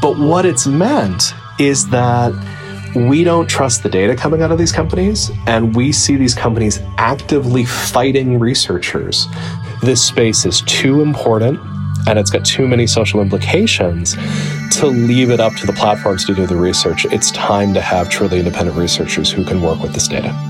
But what it's meant is that we don't trust the data coming out of these companies, and we see these companies actively fighting researchers. This space is too important and it's got too many social implications to leave it up to the platforms to do the research. It's time to have truly independent researchers who can work with this data.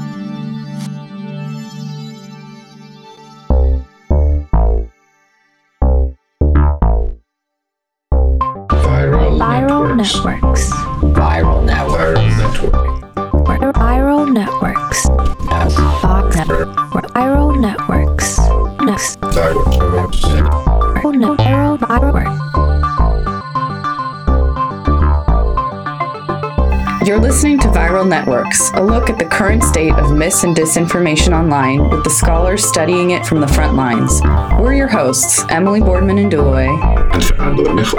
Mis and disinformation online with the scholars studying it from the front lines. We're your hosts, Emily Boardman Ndulue. En Fernando Bermejo.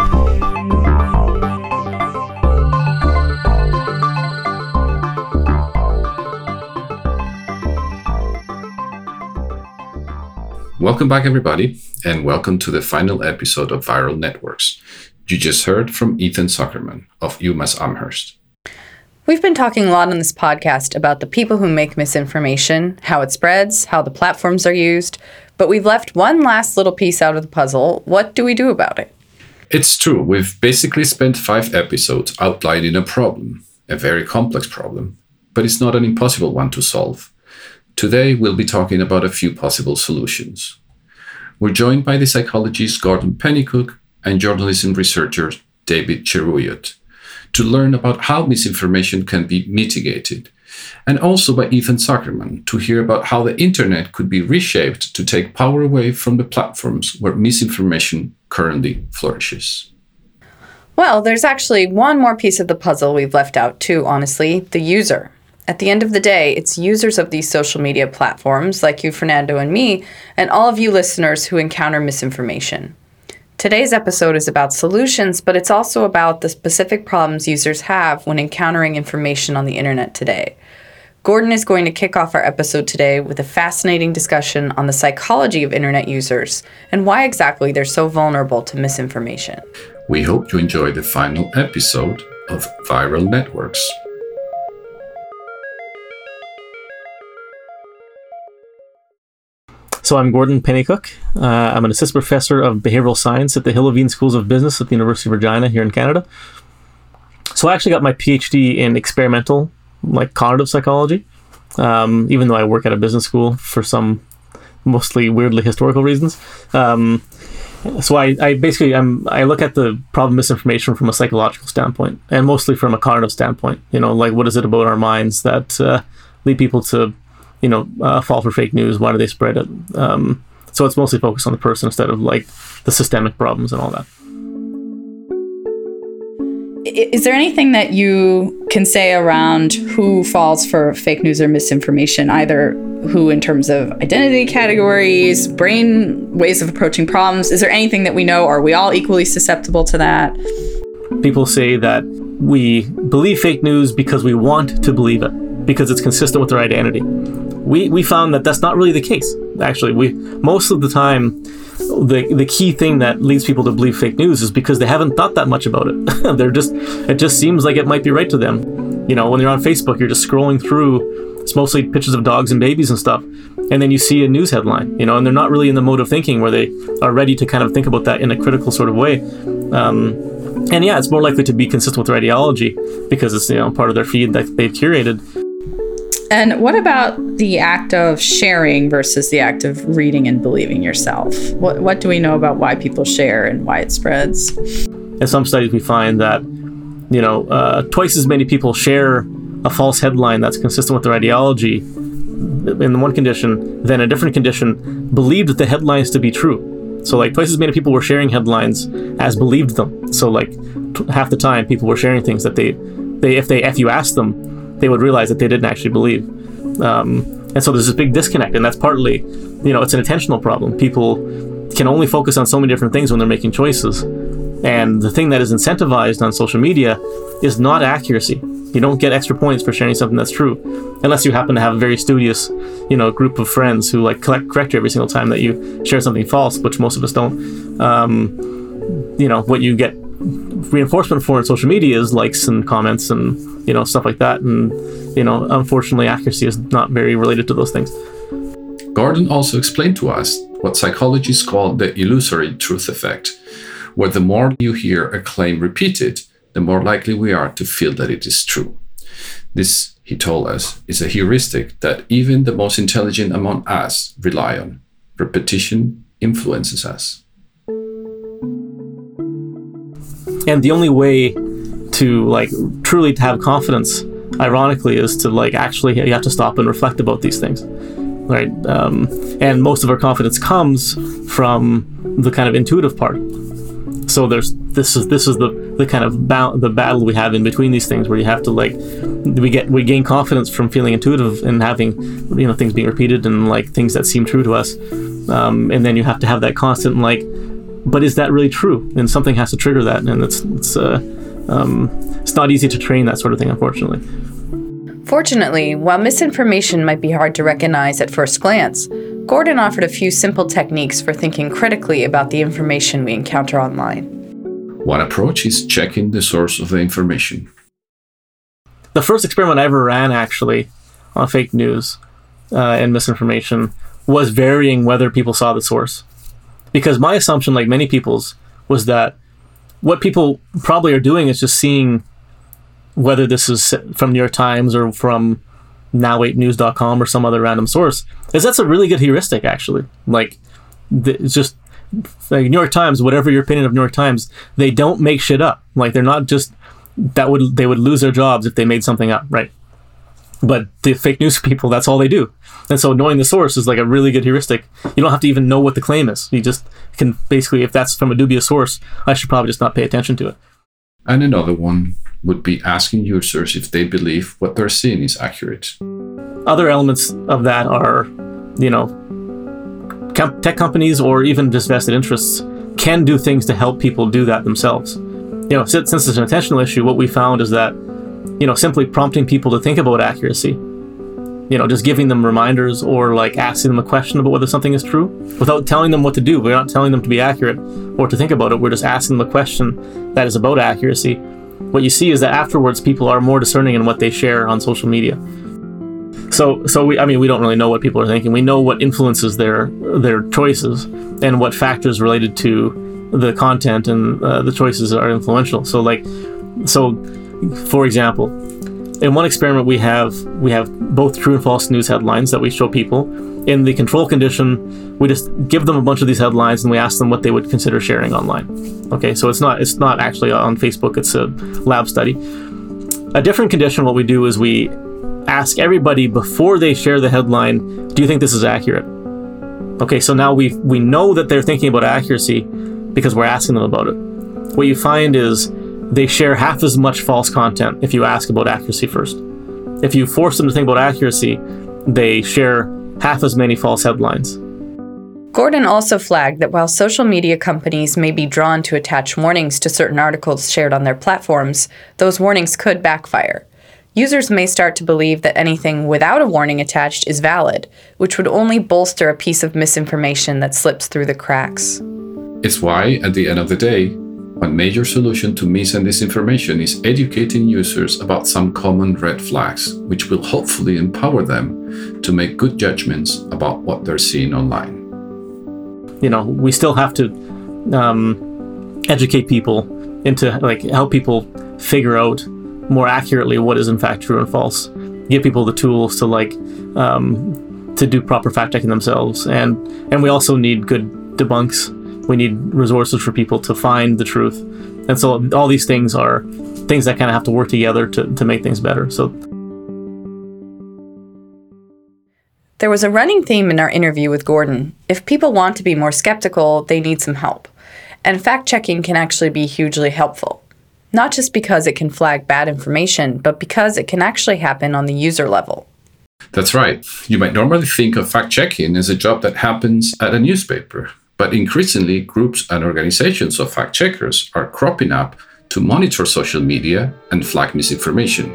Welcome back, everybody, and welcome to the final episode of Viral Networks. You just heard from Ethan Zuckerman of UMass Amherst. We've been talking a lot on this podcast about the people who make misinformation, how it spreads, how the platforms are used, but we've left one last little piece out of the puzzle. What do we do about it? It's true, we've basically spent five episodes outlining a problem, a very complex problem, but it's not an impossible one to solve. Today, we'll be talking about a few possible solutions. We're joined by the psychologist Gordon Pennycook and journalism researcher David Cheruiyot to learn about how misinformation can be mitigated, and also by Ethan Zuckerman to hear about how the internet could be reshaped to take power away from the platforms where misinformation currently flourishes. Well, there's actually one more piece of the puzzle we've left out, too, honestly the user. At the end of the day, it's users of these social media platforms, like you, Fernando, and me, and all of you listeners who encounter misinformation. Today's episode is about solutions, but it's also about the specific problems users have when encountering information on the internet today. Gordon is going to kick off our episode today with a fascinating discussion on the psychology of internet users and why exactly they're so vulnerable to misinformation. We hope you enjoy the final episode of Viral Networks. So I'm Gordon Pennycook. Uh, I'm an assistant professor of behavioral science at the Hill/Levene Schools of Business at the University of Regina here in Canada. So I actually got my PhD in experimental, like cognitive psychology, um, even though I work at a business school for some mostly weirdly historical reasons. Um, so I, I basically I'm, I look at the problem misinformation from a psychological standpoint and mostly from a cognitive standpoint. You know, like what is it about our minds that uh, lead people to you know, uh, fall for fake news? Why do they spread it? Um, so it's mostly focused on the person instead of like the systemic problems and all that. Is there anything that you can say around who falls for fake news or misinformation, either who in terms of identity categories, brain ways of approaching problems? Is there anything that we know? Are we all equally susceptible to that? People say that we believe fake news because we want to believe it, because it's consistent with their identity. We, we found that that's not really the case. Actually, we most of the time, the the key thing that leads people to believe fake news is because they haven't thought that much about it. They're just it just seems like it might be right to them. You know, when you're on Facebook, you're just scrolling through. It's mostly pictures of dogs and babies and stuff, and then you see a news headline. You know, and they're not really in the mode of thinking where they are ready to kind of think about that in a critical sort of way. Um, and yeah, it's more likely to be consistent with their ideology because it's you know part of their feed that they've curated. And what about the act of sharing versus the act of reading and believing yourself? What, what do we know about why people share and why it spreads? In some studies, we find that you know uh, twice as many people share a false headline that's consistent with their ideology in one condition than a different condition believed the headlines to be true. So like twice as many people were sharing headlines as believed them. So like t- half the time, people were sharing things that they they if they if you asked them, they would realize that they didn't actually believe. Um, and so there's this big disconnect, and that's partly, you know, it's an intentional problem. People can only focus on so many different things when they're making choices. And the thing that is incentivized on social media is not accuracy. You don't get extra points for sharing something that's true, unless you happen to have a very studious, you know, group of friends who like collect, correct you every single time that you share something false, which most of us don't. Um, you know, what you get reinforcement for in social media is likes and comments and you know stuff like that. And you know, unfortunately, accuracy is not very related to those things. Gordon also explained to us what psychologists call the illusory truth effect, where the more you hear a claim repeated, the more likely we are to feel that it is true. This, he told us, is a heuristic that even the most intelligent among us rely on. Repetition influences us. And the only way to like truly to have confidence ironically is to like actually you have to stop and reflect about these things right? Um, and most of our confidence comes from the kind of intuitive part. So there's this is this is the the kind of ba- the battle we have in between these things where you have to like we get we gain confidence from feeling intuitive and having you know things being repeated and like things that seem true to us. Um, and then you have to have that constant like but is that really true? And something has to trigger that, and it's it's uh, um, it's not easy to train that sort of thing, unfortunately. Fortunately, while misinformation might be hard to recognize at first glance, Gordon offered a few simple techniques for thinking critically about the information we encounter online. One approach is checking the source of the information. The first experiment I ever ran, actually, on fake news uh, and misinformation, was varying whether people saw the source because my assumption, like many people's, was that what people probably are doing is just seeing whether this is from New York Times or from now8news.com or some other random source is that's a really good heuristic actually. Like it's just like New York Times whatever your opinion of New York Times they don't make shit up. Like they're not just that would they would lose their jobs if they made something up right but the fake news people that's all they do. And so knowing the source is like a really good heuristic. You don't have to even know what the claim is. You just can basically if that's from a dubious source i should probably just not pay attention to it. And another one would be asking users if they believe what they're seeing is accurate. other elements of that are you know com- tech companies or even just vested interests can do things to help people do that themselves. You know since, since it's an attentional issue what we found is that you know simply prompting people to think about accuracy. You know just giving them reminders or like asking them a question about whether something is true without telling them what to do. We're not telling them to be accurate or to think about it. We're just asking them a question that is about accuracy. What you see is that afterwards people are more discerning in what they share on social media. So so we i mean we don't really know what people are thinking. We know what influences their their choices and what factors related to the content and uh, the choices are influential. So like so for example in one experiment we have we have both true and false news headlines that we show people. In the control condition we just give them a bunch of these headlines and we ask them what they would consider sharing online. Okay so it's not it's not actually on facebook it's a lab study. A different condition what we do is we ask everybody before they share the headline do you think this is accurate? Okay so now we we know that they're thinking about accuracy because we're asking them about it. What you find is they share half as much false content if you ask about accuracy first if you force them to think about accuracy they share half as many false headlines Gordon also flagged that while social media companies may be drawn to attach warnings to certain articles shared on their platforms, those warnings could backfire. Users may start to believe that anything without a warning attached is valid, which would only bolster a piece of misinformation that slips through the cracks. It's why, at the end of the day, one major solution to mis and disinformation is educating users about some common red flags, which will hopefully empower them to make good judgments about what they're seeing online. you know we still have to um, educate people into like help people figure out more accurately what is in fact true and false. Give people the tools to like um, to do proper fact checking themselves. And and we also need good debunks we need resources for people to find the truth and so all these things are things that kind of have to work together to, to make things better so There was a running theme in our interview with Gordon. If people want to be more skeptical, they need some help. And fact checking can actually be hugely helpful. Not just because it can flag bad information, but because it can actually happen on the user level. That's right. You might normally think of fact checking as a job that happens at a newspaper, but increasingly, groups and organizations of fact checkers are cropping up to monitor social media and flag misinformation.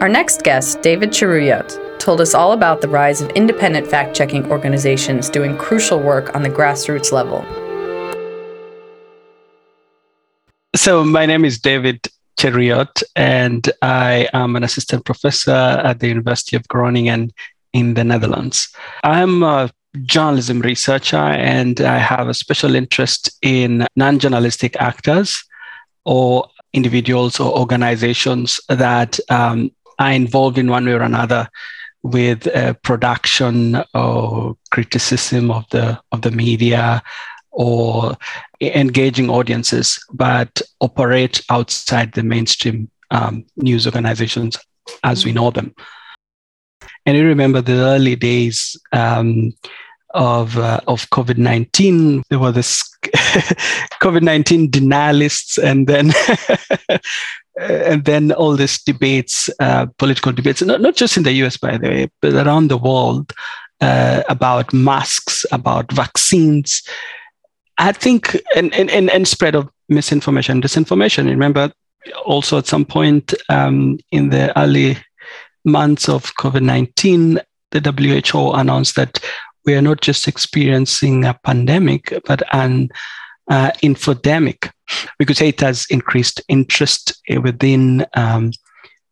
Our next guest, David Cheruiyot, told us all about the rise of independent fact checking organizations doing crucial work on the grassroots level. So my name is David Cheruiyot, and I am an assistant professor at the University of Groningen in the Netherlands. I'm a journalism researcher, and I have a special interest in non-journalistic actors or individuals or organizations that um, are involved in one way or another with uh, production or criticism of the of the media or engaging audiences, but operate outside the mainstream um, news organizations as we know them. And you remember the early days um, of uh, of COVID nineteen. There were this COVID nineteen denialists, and then and then all these debates, uh, political debates, not not just in the U.S. by the way, but around the world uh, about masks, about vaccines. I think and, and and spread of misinformation, disinformation. Remember, also at some point um, in the early months of COVID nineteen, the WHO announced that we are not just experiencing a pandemic, but an uh, infodemic. We could say it has increased interest within um,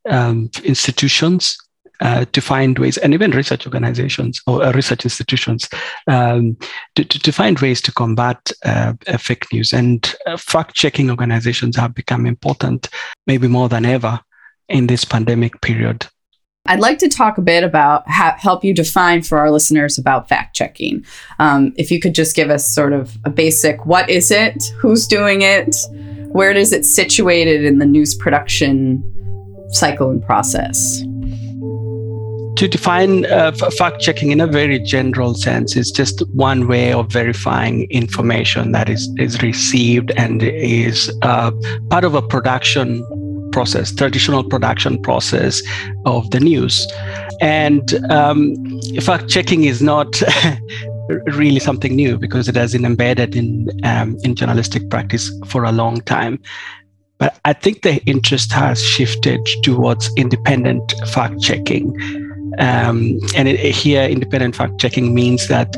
um, institutions uh, to find ways, and even research organizations or uh, research institutions, um, to, to, to, find ways to combat uh, fake news. And uh, fact checking organizations have become important, maybe more than ever, in this pandemic period. I'd like to talk a bit about ha- help you define for our listeners about fact checking. Um, if you could just give us sort of a basic what is it, who's doing it, where does it situated in the news production cycle and process? To define uh, f- fact checking in a very general sense is just one way of verifying information that is, is received and is uh, part of a production process, traditional production process of the news. And um, fact checking is not really something new because it has been embedded in um, in journalistic practice for a long time. But I think the interest has shifted towards independent fact checking. Um, and it, here, independent fact checking means that,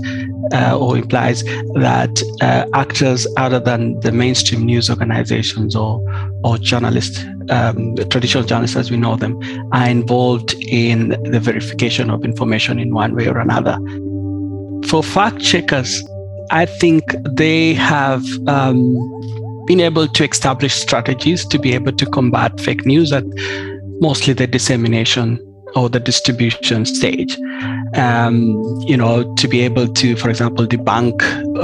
uh, or implies that uh, actors other than the mainstream news organizations or or journalists, um, traditional journalists as we know them, are involved in the verification of information in one way or another. For fact checkers, I think they have um, been able to establish strategies to be able to combat fake news at mostly the dissemination or the distribution stage. Um, you know, to be able to, for example, debunk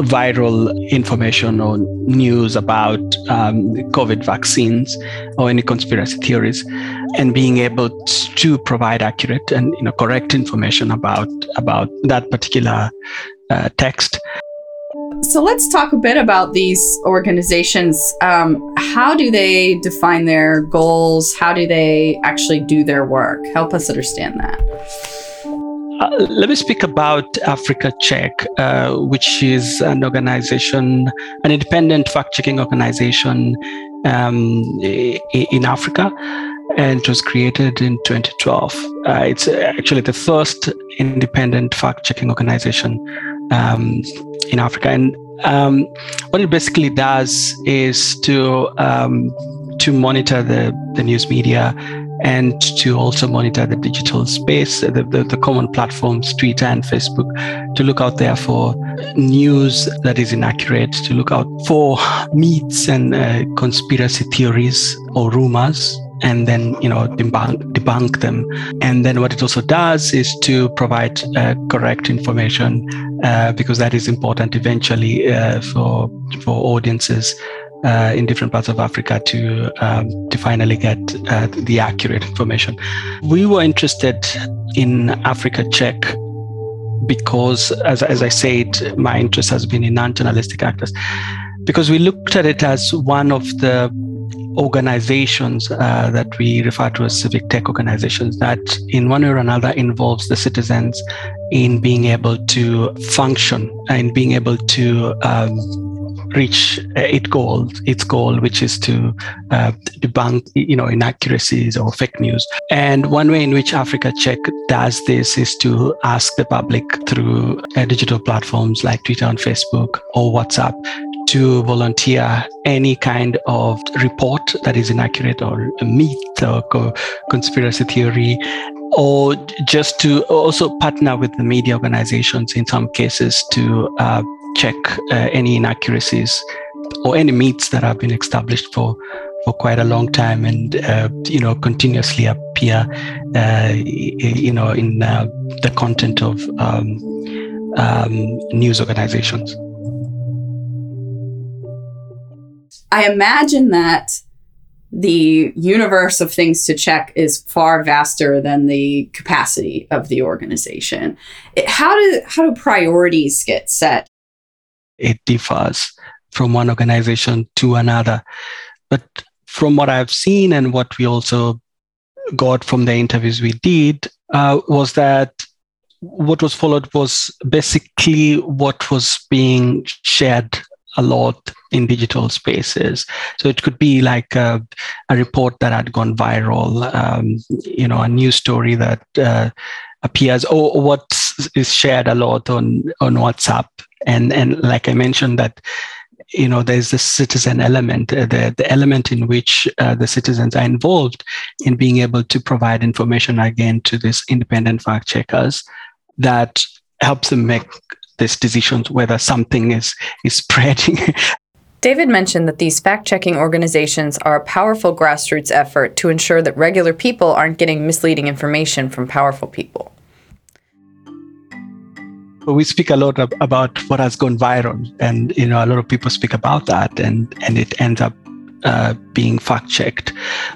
viral information or news about um, COVID vaccines or any conspiracy theories, and being able to provide accurate and you know correct information about about that particular uh, text. So let's talk a bit about these organizations. Um, how do they define their goals? How do they actually do their work? Help us understand that. Uh, let me speak about Africa Check, uh, which is an organization, an independent fact checking organization um, in Africa. And it was created in 2012. Uh, it's actually the first independent fact checking organization um, in Africa. And um, what it basically does is to um, to monitor the, the news media and to also monitor the digital space, the, the, the, common platforms, Twitter and Facebook, to look out there for news that is inaccurate, to look out for myths and uh, conspiracy theories or rumors and then you know debunk debunk them. And then what it also does is to provide uh, correct information uh, because that is important eventually uh, for for audiences uh, in different parts of Africa to um, to finally get uh, the accurate information. We were interested in Africa Check because, as as I said, my interest has been in non-journalistic actors because we looked at it as one of the organizations uh, that we refer to as civic tech organizations that in one way or another involves the citizens in being able to function and being able to um, reach its goal its goal which is to uh, debunk you know inaccuracies or fake news. And one way in which africa check does this is to ask the public through uh, digital platforms like twitter and facebook or whatsapp to volunteer any kind of report that is inaccurate or a myth or co- conspiracy theory, or just to also partner with the media organizations in some cases to uh, check uh, any inaccuracies or any myths that have been established for for quite a long time and uh, you know continuously appear uh, you know in uh, the content of um, um, news organizations. I imagine that the universe of things to check is far vaster than the capacity of the organization. It, how do how do priorities get set? It differs from one organization to another, but from what I've seen and what we also got from the interviews we did uh, was that what was followed was basically what was being shared a lot in digital spaces. So it could be like a, a report that had gone viral, um, you know, a news story that uh, appears, or what is shared a lot on on WhatsApp. And and like I mentioned that. You know, there's the citizen element, uh, the, the element in which uh, the citizens are involved in being able to provide information again to these independent fact checkers that helps them make these decisions whether something is is spreading David mentioned that these fact checking organizations are a powerful grassroots effort to ensure that regular people aren't getting misleading information from powerful people. We speak a lot ab- about what has gone viral, and you know a lot of people speak about that, and and it ends up uh, being fact checked.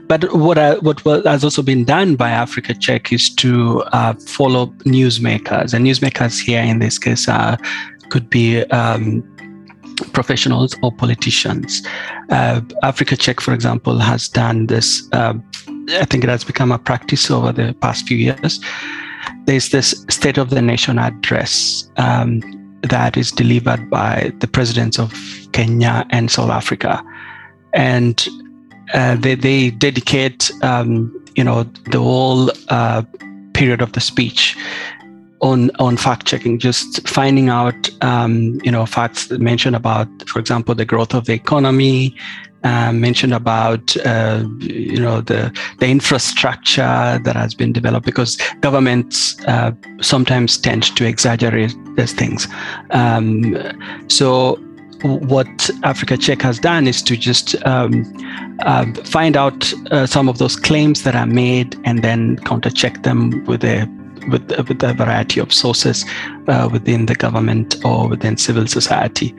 But what I, what has also been done by Africa Check is to uh, follow newsmakers, and newsmakers here in this case are, could be um, professionals or politicians. Uh, Africa Check, for example, has done this. Uh, I think it has become a practice over the past few years. There's this State of the Nation address um, that is delivered by the presidents of Kenya and South Africa, and uh, they, they dedicate, um, you know, the whole uh, period of the speech on on fact checking, just finding out um, you know facts that mention about, for example, the growth of the economy, uh, mention about uh, you know the the infrastructure that has been developed because governments uh, sometimes tend to exaggerate these things. Um, so what Africa Check has done is to just um, uh, find out uh, some of those claims that are made and then counter check them with a with, with a variety of sources uh, within the government or within civil society.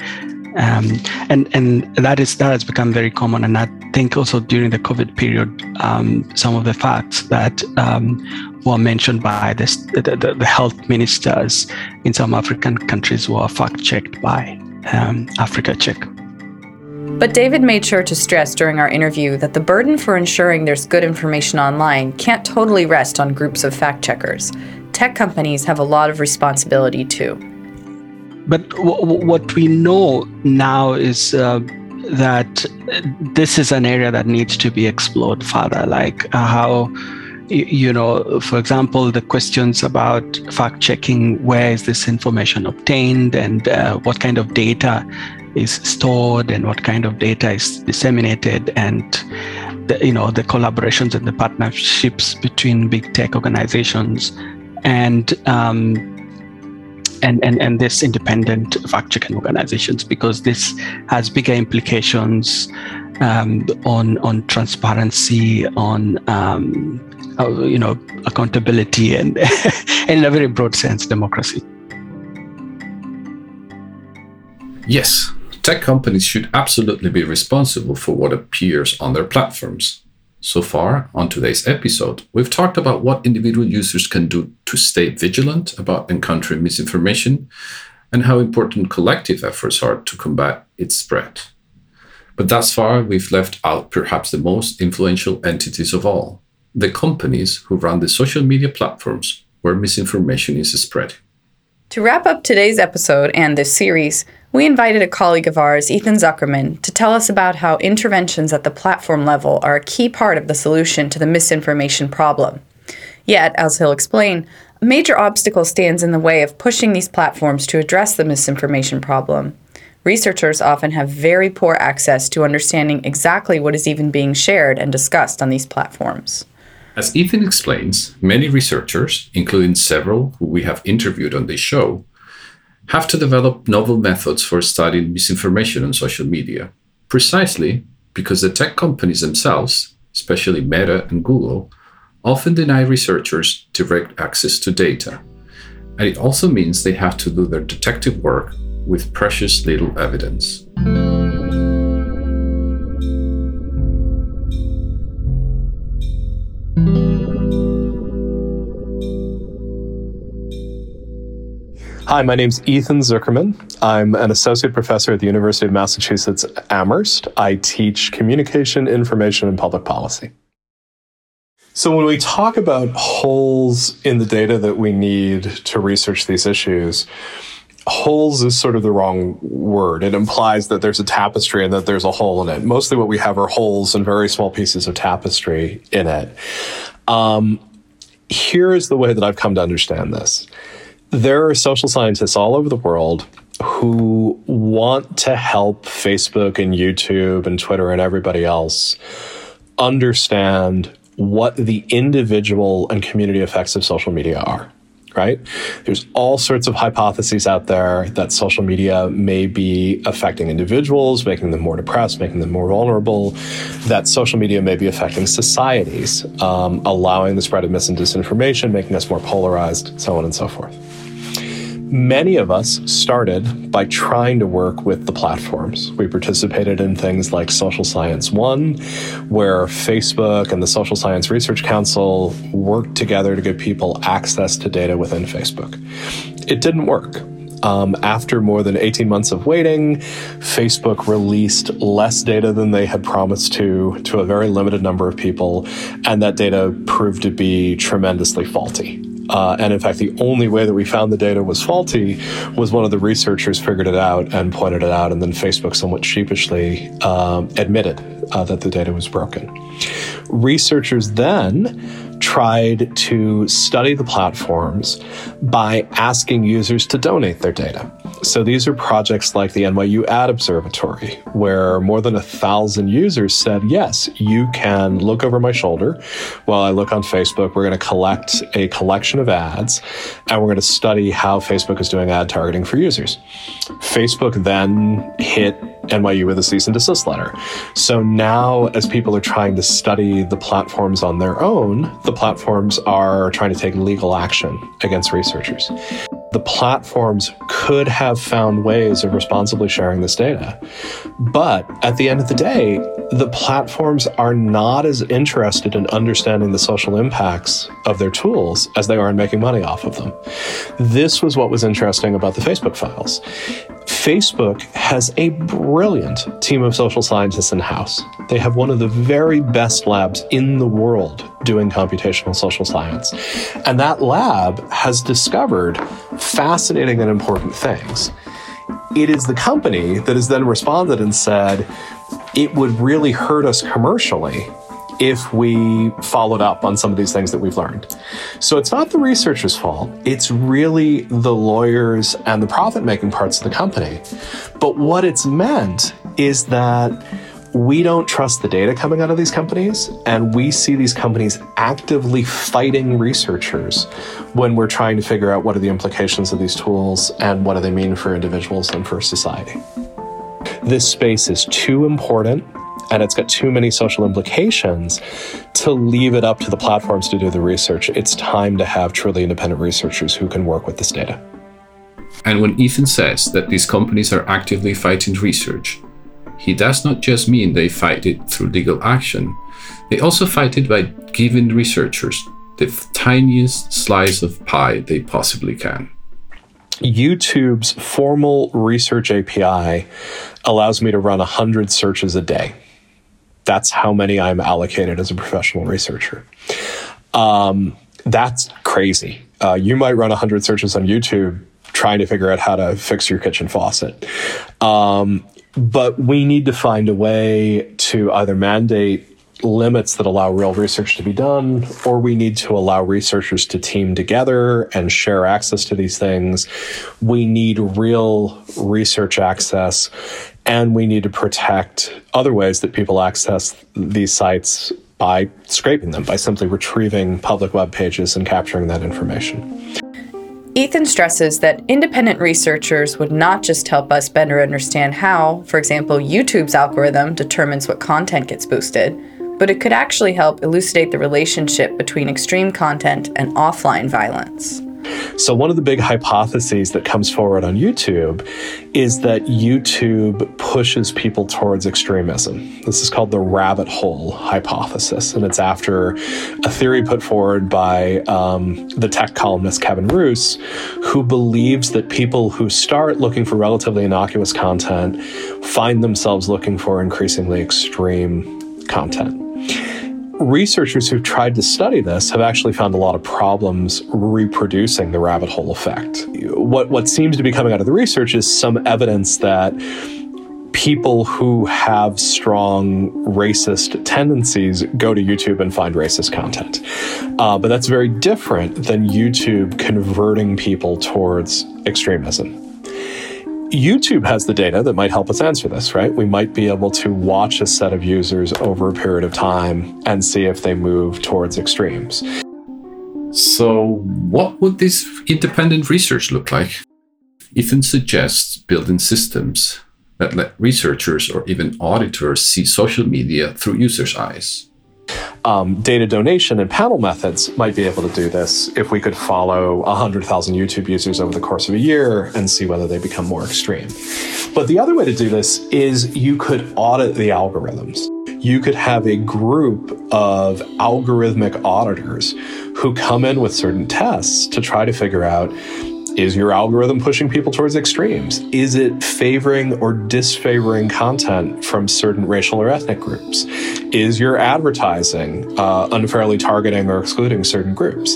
Um, and and that is that has become very common. And I think also during the COVID period, um, some of the facts that um, were mentioned by the, the, the, health ministers in some African countries were fact checked by um, Africa Check. But David made sure to stress during our interview that the burden for ensuring there's good information online can't totally rest on groups of fact checkers. Tech companies have a lot of responsibility too. But w- what we know now is uh, that this is an area that needs to be explored further, like uh, how you know, for example, the questions about fact checking where is this information obtained and uh, what kind of data is stored and what kind of data is disseminated and the, you know the collaborations and the partnerships between big tech organizations. And um, and, and and this independent fact checking organizations because this has bigger implications um, on on transparency on um, uh, you know accountability and, and in a very broad sense democracy. Yes tech companies should absolutely be responsible for what appears on their platforms so far on today's episode we've talked about what individual users can do to stay vigilant about encountering misinformation and how important collective efforts are to combat its spread but thus far we've left out perhaps the most influential entities of all the companies who run the social media platforms where misinformation is spread. To wrap up today's episode and this series, we invited a colleague of ours, Ethan Zuckerman, to tell us about how interventions at the platform level are a key part of the solution to the misinformation problem. Yet, as he'll explain, a major obstacle stands in the way of pushing these platforms to address the misinformation problem Researchers often have very poor access to understanding exactly what is even being shared and discussed on these platforms. As Ethan explains, many researchers, including several who we have interviewed on this show, have to develop novel methods for studying misinformation on social media, precisely because the tech companies themselves, especially Meta and Google, often deny researchers direct access to data. And it also means they have to do their detective work with precious little evidence. Hi, my name's Ethan Zuckerman. I'm an associate professor at the University of Massachusetts Amherst. I teach communication, information, and public policy. So, when we talk about holes in the data that we need to research these issues, holes is sort of the wrong word. It implies that there's a tapestry and that there's a hole in it. Mostly what we have are holes and very small pieces of tapestry in it. Um, here is the way that I've come to understand this there are social scientists all over the world who want to help Facebook and YouTube and Twitter and everybody else understand what the individual and community effects of social media are. Right? There's all sorts of hypotheses out there that social media may be affecting individuals, making them more depressed, making them more vulnerable, that social media may be affecting societies, um, allowing the spread of mis and disinformation, making us more polarized, so on and so forth many of us started by trying to work with the platforms. We participated in things like Social Science One, where Facebook and the Social Science Research Council worked together to give people access to data within Facebook. It didn't work. Um, after more than 18 months of waiting, Facebook released less data than they had promised to, to a very limited number of people, and that data proved to be tremendously faulty. Uh, and in fact, the only way that we found the data was faulty was one of the researchers figured it out and pointed it out, and then Facebook somewhat sheepishly um, admitted uh, that the data was broken. Researchers then tried to study the platforms by asking users to donate their data. So these are projects like the NYU Ad Observatory, where more than a thousand users said, yes, you can look over my shoulder while I look on Facebook. We're going to collect a collection of ads and we're going to study how Facebook is doing ad targeting for users. Facebook then hit NYU with a cease and desist letter. So now, as people are trying to study the platforms on their own, the platforms are trying to take legal action against researchers the platforms could have found ways of responsibly sharing this data. But at the end of the day, the platforms are not as interested in understanding the social impacts of their tools as they are in making money off of them. This was what was interesting about the Facebook files. Facebook has a brilliant team of social scientists in house. They have one of the very best labs in the world doing computational social science. And that lab has discovered fascinating and important things. It is the company that has then responded and said, it would really hurt us commercially if we followed up on some of these things that we've learned. So it's not the researcher's fault. It's really the lawyers and the profit making parts of the company. But what it's meant is that we don't trust the data coming out of these companies, and we see these companies actively fighting researchers when we're trying to figure out what are the implications of these tools and what do they mean for individuals and for society. This space is too important and it's got too many social implications to leave it up to the platforms to do the research. It's time to have truly independent researchers who can work with this data. And when Ethan says that these companies are actively fighting research, he does not just mean they fight it through legal action, they also fight it by giving researchers the tiniest slice of pie they possibly can. YouTube's formal research API allows me to run 100 searches a day. That's how many I'm allocated as a professional researcher. Um, that's crazy. Uh, you might run 100 searches on YouTube trying to figure out how to fix your kitchen faucet. Um, but we need to find a way to either mandate limits that allow real research to be done, or we need to allow researchers to team together and share access to these things. We need real research access, and we need to protect other ways that people access these sites by scraping them, by simply retrieving public web pages and capturing that information. Ethan stresses that independent researchers would not just help us better understand how, for example, YouTube's algorithm determines what content gets boosted, but it could actually help elucidate the relationship between extreme content and offline violence. So, one of the big hypotheses that comes forward on YouTube is that YouTube pushes people towards extremism. This is called the rabbit hole hypothesis, and it's after a theory put forward by um, the tech columnist Kevin Roose, who believes that people who start looking for relatively innocuous content find themselves looking for increasingly extreme content researchers who've tried to study this have actually found a lot of problems reproducing the rabbit hole effect. What, what seems to be coming out of the research is some evidence that people who have strong racist tendencies go to YouTube and find racist content. Uh, but that's very different than YouTube converting people towards extremism. YouTube has the data that might help us answer this, right? We might be able to watch a set of users over a period of time and see if they move towards extremes. So, what would this independent research look like? Ethan suggests building systems that let researchers or even auditors see social media through users' eyes um, data donation and panel methods might be able to do this if we could follow 100,000 YouTube users over the course of a year and see whether they become more extreme. But the other way to do this is you could audit the algorithms. You could have a group of algorithmic auditors who come in with certain tests to try to figure out is your algorithm pushing people towards extremes? Is it favoring or disfavoring content from certain racial or ethnic groups? Is your advertising uh, unfairly targeting or excluding certain groups?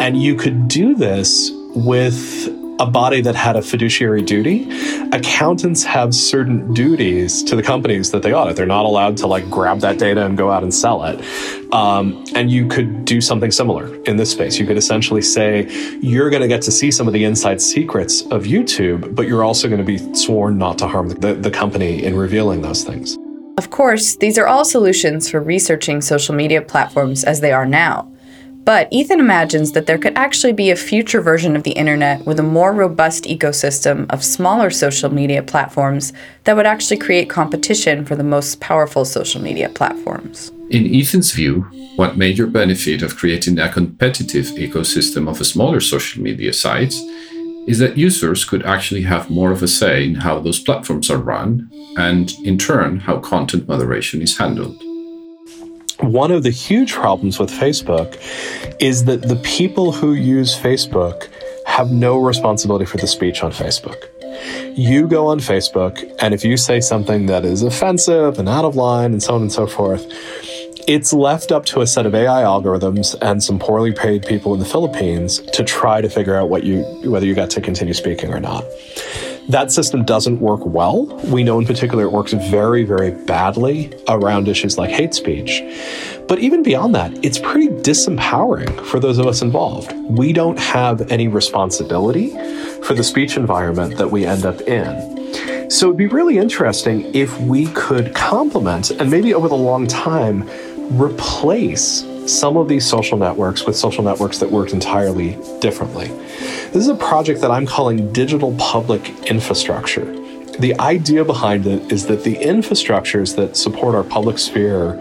And you could do this with a body that had a fiduciary duty. Accountants have certain duties to the companies that they audit. They're not allowed to like grab that data and go out and sell it. Um, and you could do something similar in this space. You could essentially say, you're going to get to see some of the inside secrets of YouTube, but you're also going to be sworn not to harm the, the company in revealing those things. Of course, these are all solutions for researching social media platforms as they are now. But Ethan imagines that there could actually be a future version of the internet with a more robust ecosystem of smaller social media platforms that would actually create competition for the most powerful social media platforms. In Ethan's view, one major benefit of creating a competitive ecosystem of smaller social media sites is that users could actually have more of a say in how those platforms are run and, in turn, how content moderation is handled one of the huge problems with Facebook is that the people who use Facebook have no responsibility for the speech on Facebook. You go on Facebook, and if you say something that is offensive and out of line and so on and so forth, it's left up to a set of AI algorithms and some poorly paid people in the Philippines to try to figure out what you whether you got to continue speaking or not. That system doesn't work well. We know in particular it works very, very badly around issues like hate speech. But even beyond that, it's pretty disempowering for those of us involved. We don't have any responsibility for the speech environment that we end up in. So it'd be really interesting if we could complement and maybe over the long time replace some of these social networks with social networks that worked entirely differently. This is a project that I'm calling digital public infrastructure. The idea behind it is that the infrastructures that support our public sphere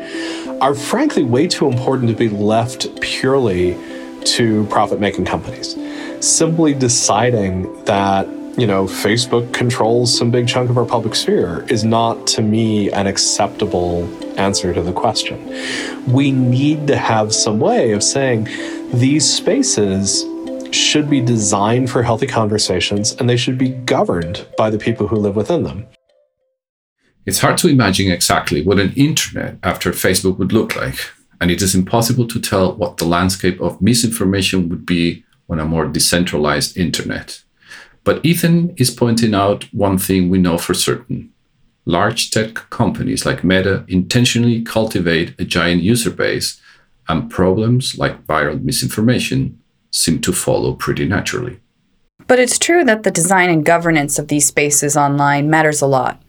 are frankly way too important to be left purely to profit making companies. Simply deciding that you know, Facebook controls some big chunk of our public sphere is not to me an acceptable answer to the question. We need to have some way of saying these spaces should be designed for healthy conversations and they should be governed by the people who live within them. It's hard to imagine exactly what an internet after Facebook would look like, and it is impossible to tell what the landscape of misinformation would be on a more decentralized internet. But Ethan is pointing out one thing we know for certain large tech companies like Meta intentionally cultivate a giant user base, and problems like viral misinformation seem to follow pretty naturally. But it's true that the design and governance of these spaces online matters a lot.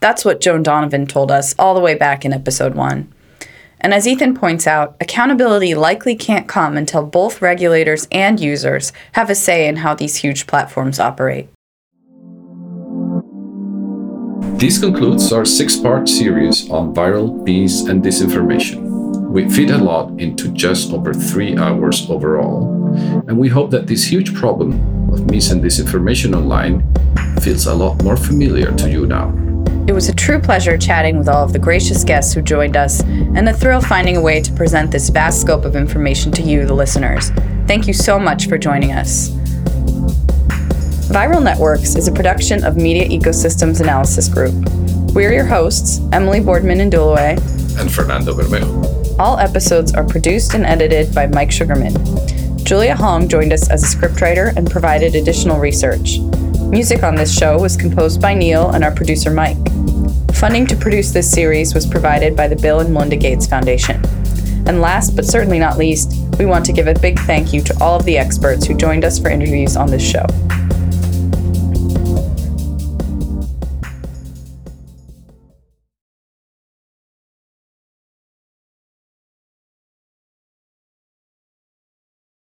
That's what Joan Donovan told us all the way back in episode one. And as Ethan points out, accountability likely can't come until both regulators and users have a say in how these huge platforms operate. This concludes our six part series on viral mis and disinformation. We fit a lot into just over three hours overall, and we hope that this huge problem of mis and disinformation online feels a lot more familiar to you now. It was a true pleasure chatting with all of the gracious guests who joined us, and a thrill finding a way to present this vast scope of information to you, the listeners. Thank you so much for joining us. Viral Networks is a production of Media Ecosystems Analysis Group. We're your hosts, Emily Boardman Ndulue. And Fernando Bermejo. All episodes are produced and edited by Mike Sugarman. Julia Hong joined us as a scriptwriter and provided additional research. Music on this show was composed by Neil and our producer Mike. Funding to produce this series was provided by the Bill and Melinda Gates Foundation. And last but certainly not least, we want to give a big thank you to all of the experts who joined us for interviews on this show.